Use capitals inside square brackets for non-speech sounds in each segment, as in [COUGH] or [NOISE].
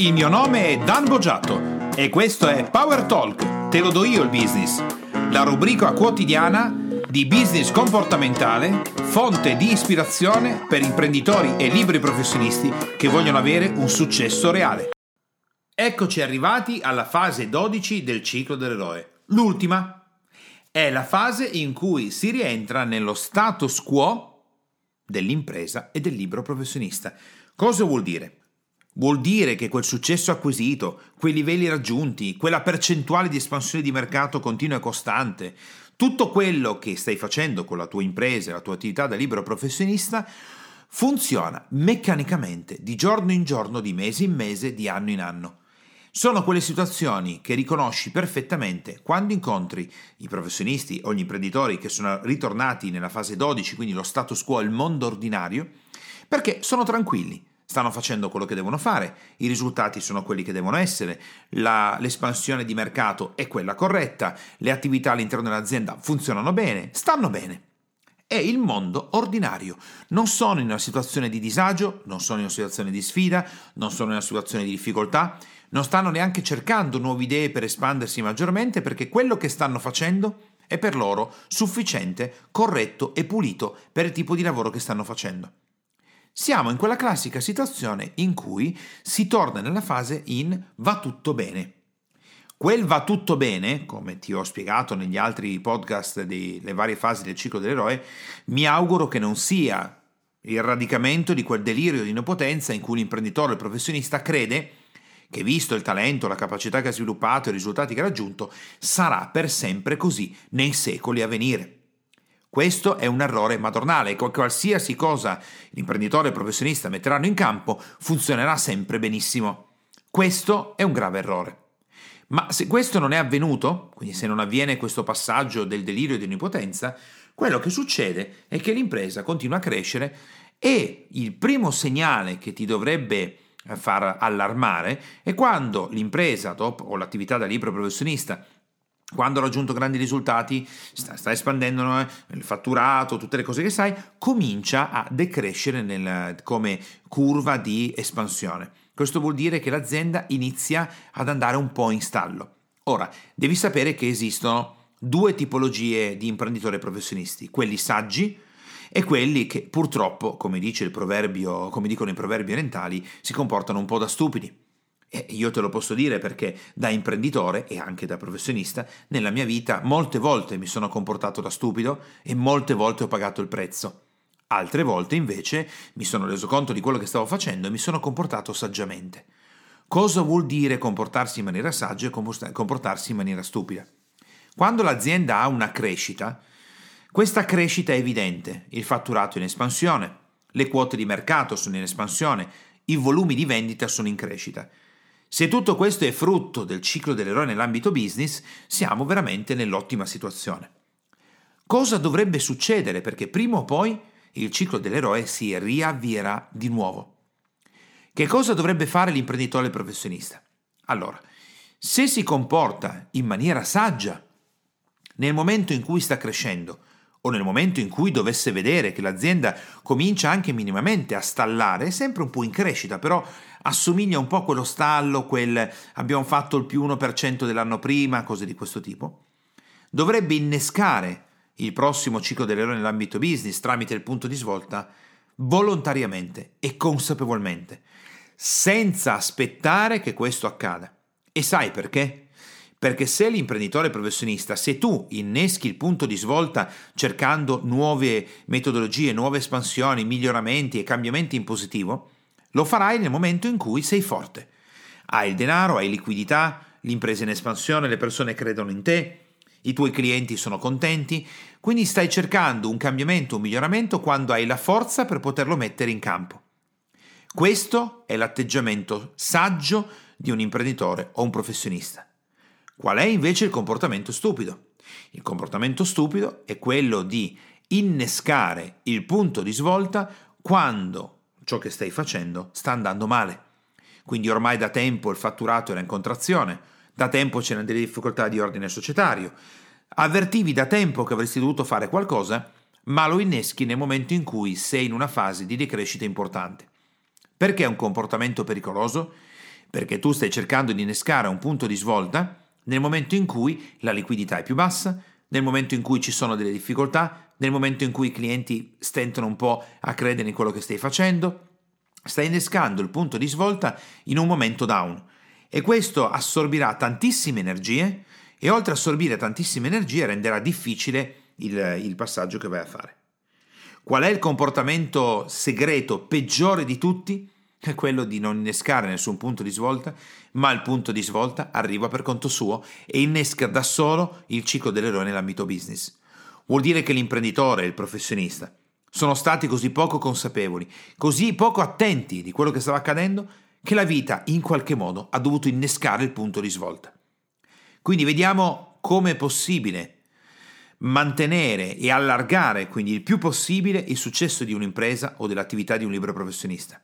Il mio nome è Dan Boggiato e questo è Power Talk, te lo do io il business, la rubrica quotidiana di business comportamentale, fonte di ispirazione per imprenditori e liberi professionisti che vogliono avere un successo reale. Eccoci arrivati alla fase 12 del ciclo dell'eroe. L'ultima è la fase in cui si rientra nello status quo dell'impresa e del libero professionista. Cosa vuol dire? Vuol dire che quel successo acquisito, quei livelli raggiunti, quella percentuale di espansione di mercato continua e costante, tutto quello che stai facendo con la tua impresa, la tua attività da libero professionista, funziona meccanicamente di giorno in giorno, di mese in mese, di anno in anno. Sono quelle situazioni che riconosci perfettamente quando incontri i professionisti o gli imprenditori che sono ritornati nella fase 12, quindi lo status quo, il mondo ordinario, perché sono tranquilli, stanno facendo quello che devono fare, i risultati sono quelli che devono essere, la, l'espansione di mercato è quella corretta, le attività all'interno dell'azienda funzionano bene, stanno bene. È il mondo ordinario. Non sono in una situazione di disagio, non sono in una situazione di sfida, non sono in una situazione di difficoltà, non stanno neanche cercando nuove idee per espandersi maggiormente perché quello che stanno facendo è per loro sufficiente, corretto e pulito per il tipo di lavoro che stanno facendo. Siamo in quella classica situazione in cui si torna nella fase in va tutto bene. Quel va tutto bene, come ti ho spiegato negli altri podcast delle varie fasi del ciclo dell'eroe, mi auguro che non sia il radicamento di quel delirio di innopotenza in cui l'imprenditore il professionista crede che visto il talento, la capacità che ha sviluppato e i risultati che ha raggiunto, sarà per sempre così nei secoli a venire. Questo è un errore madornale, qualsiasi cosa l'imprenditore e professionista metteranno in campo funzionerà sempre benissimo. Questo è un grave errore. Ma se questo non è avvenuto, quindi se non avviene questo passaggio del delirio e dell'onnipotenza, quello che succede è che l'impresa continua a crescere e il primo segnale che ti dovrebbe far allarmare è quando l'impresa dopo, o l'attività da libero professionista quando ha raggiunto grandi risultati, sta, sta, espandendo eh, il fatturato, tutte le cose che sai, comincia a decrescere nel, come curva di espansione. Questo vuol dire che l'azienda inizia ad andare un po' in stallo. Ora, devi sapere che esistono due tipologie di imprenditori professionisti, quelli saggi, e quelli che purtroppo, come, dice proverbio, come dicono i proverbi orientali, si comportano un po' da stupidi. E io te lo posso dire perché da imprenditore e anche da professionista, nella mia vita molte volte mi sono comportato da stupido e molte volte ho pagato il prezzo. Altre volte invece mi sono reso conto di quello che stavo facendo e mi sono comportato saggiamente. Cosa vuol dire comportarsi in maniera saggia e comportarsi in maniera stupida? Quando l'azienda ha una crescita, questa crescita è evidente, il fatturato è in espansione, le quote di mercato sono in espansione, i volumi di vendita sono in crescita. Se tutto questo è frutto del ciclo dell'eroe nell'ambito business, siamo veramente nell'ottima situazione. Cosa dovrebbe succedere perché prima o poi il ciclo dell'eroe si riavvierà di nuovo? Che cosa dovrebbe fare l'imprenditore professionista? Allora, se si comporta in maniera saggia nel momento in cui sta crescendo, o nel momento in cui dovesse vedere che l'azienda comincia anche minimamente a stallare, sempre un po' in crescita, però assomiglia un po' a quello stallo, quel abbiamo fatto il più 1% dell'anno prima, cose di questo tipo, dovrebbe innescare il prossimo ciclo dell'eroe nell'ambito business tramite il punto di svolta volontariamente e consapevolmente, senza aspettare che questo accada. E sai perché? Perché se l'imprenditore professionista, se tu inneschi il punto di svolta cercando nuove metodologie, nuove espansioni, miglioramenti e cambiamenti in positivo, lo farai nel momento in cui sei forte. Hai il denaro, hai liquidità, l'impresa è in espansione, le persone credono in te, i tuoi clienti sono contenti, quindi stai cercando un cambiamento, un miglioramento quando hai la forza per poterlo mettere in campo. Questo è l'atteggiamento saggio di un imprenditore o un professionista. Qual è invece il comportamento stupido? Il comportamento stupido è quello di innescare il punto di svolta quando ciò che stai facendo sta andando male. Quindi ormai da tempo il fatturato era in contrazione, da tempo c'erano delle difficoltà di ordine societario, avvertivi da tempo che avresti dovuto fare qualcosa, ma lo inneschi nel momento in cui sei in una fase di decrescita importante. Perché è un comportamento pericoloso? perché tu stai cercando di innescare un punto di svolta nel momento in cui la liquidità è più bassa, nel momento in cui ci sono delle difficoltà, nel momento in cui i clienti stentano un po' a credere in quello che stai facendo, stai innescando il punto di svolta in un momento down e questo assorbirà tantissime energie e oltre a assorbire tantissime energie renderà difficile il, il passaggio che vai a fare. Qual è il comportamento segreto peggiore di tutti? È [LAUGHS] quello di non innescare nessun punto di svolta, ma il punto di svolta arriva per conto suo e innesca da solo il ciclo dell'eroe nell'ambito business. Vuol dire che l'imprenditore e il professionista sono stati così poco consapevoli, così poco attenti di quello che stava accadendo, che la vita in qualche modo ha dovuto innescare il punto di svolta. Quindi vediamo come è possibile mantenere e allargare quindi il più possibile il successo di un'impresa o dell'attività di un libero professionista.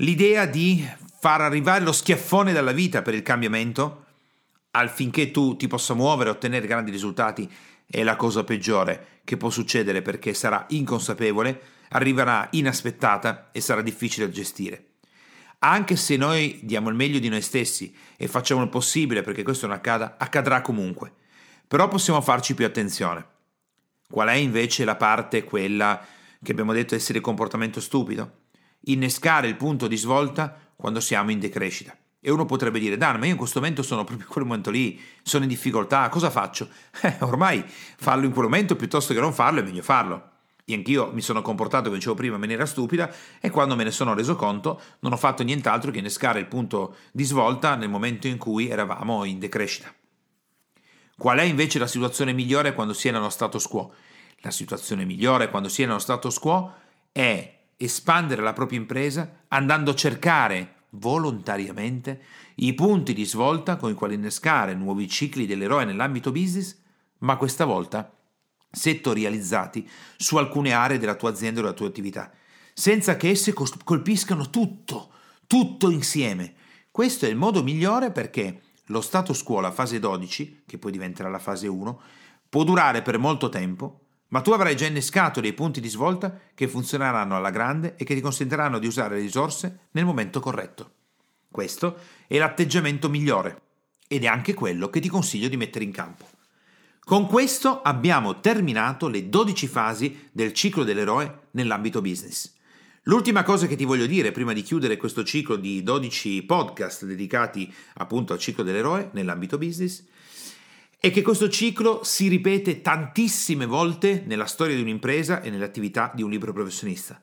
L'idea di far arrivare lo schiaffone dalla vita per il cambiamento affinché tu ti possa muovere e ottenere grandi risultati è la cosa peggiore che può succedere perché sarà inconsapevole, arriverà inaspettata e sarà difficile da gestire. Anche se noi diamo il meglio di noi stessi e facciamo il possibile perché questo non accada, accadrà comunque. Però possiamo farci più attenzione. Qual è invece la parte, quella che abbiamo detto essere il comportamento stupido? Innescare il punto di svolta quando siamo in decrescita. E uno potrebbe dire, Dan, ma io in questo momento sono proprio in quel momento lì, sono in difficoltà, cosa faccio? [LAUGHS] Eh, ormai farlo in quel momento piuttosto che non farlo è meglio farlo. E anch'io mi sono comportato, come dicevo prima, in maniera stupida e quando me ne sono reso conto non ho fatto nient'altro che innescare il punto di svolta nel momento in cui eravamo in decrescita. Qual è invece la situazione migliore quando si è nello status quo? La situazione migliore quando si è nello status quo è espandere la propria impresa andando a cercare volontariamente i punti di svolta con i quali innescare nuovi cicli dell'eroe nell'ambito business, ma questa volta settorializzati su alcune aree della tua azienda o della tua attività, senza che esse colpiscano tutto, tutto insieme. Questo è il modo migliore perché lo status quo, la fase 12, che poi diventerà la fase 1, può durare per molto tempo, ma tu avrai già innescato dei punti di svolta che funzioneranno alla grande e che ti consentiranno di usare le risorse nel momento corretto. Questo è l'atteggiamento migliore ed è anche quello che ti consiglio di mettere in campo. Con questo abbiamo terminato le 12 fasi del ciclo dell'eroe nell'ambito business. L'ultima cosa che ti voglio dire prima di chiudere questo ciclo di 12 podcast dedicati appunto al ciclo dell'eroe nell'ambito business è che questo ciclo si ripete tantissime volte nella storia di un'impresa e nell'attività di un libero professionista.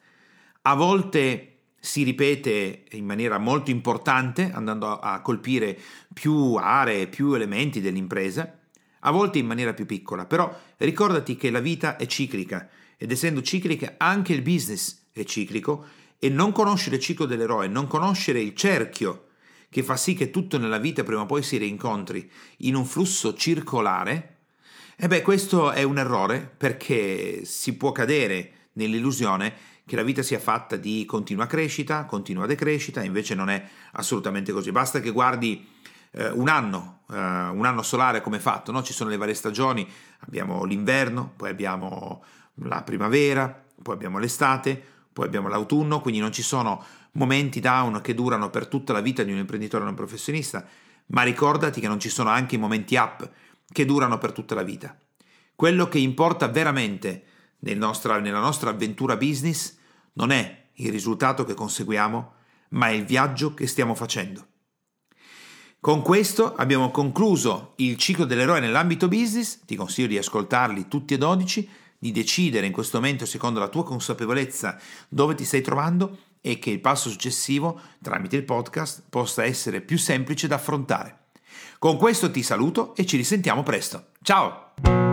A volte si ripete in maniera molto importante, andando a colpire più aree, più elementi dell'impresa, a volte in maniera più piccola, però ricordati che la vita è ciclica ed essendo ciclica anche il business è ciclico e non conoscere il ciclo dell'eroe, non conoscere il cerchio che fa sì che tutto nella vita prima o poi si rincontri in un flusso circolare, e beh, questo è un errore perché si può cadere nell'illusione che la vita sia fatta di continua crescita, continua decrescita, invece non è assolutamente così. Basta che guardi eh, un anno, eh, un anno solare come è fatto, no? ci sono le varie stagioni, abbiamo l'inverno, poi abbiamo la primavera, poi abbiamo l'estate, poi abbiamo l'autunno, quindi non ci sono momenti down che durano per tutta la vita di un imprenditore un professionista, ma ricordati che non ci sono anche i momenti up che durano per tutta la vita. Quello che importa veramente nel nostra, nella nostra avventura business non è il risultato che conseguiamo, ma è il viaggio che stiamo facendo. Con questo abbiamo concluso il ciclo dell'eroe nell'ambito business, ti consiglio di ascoltarli tutti e 12 di decidere in questo momento, secondo la tua consapevolezza, dove ti stai trovando e che il passo successivo, tramite il podcast, possa essere più semplice da affrontare. Con questo ti saluto e ci risentiamo presto. Ciao!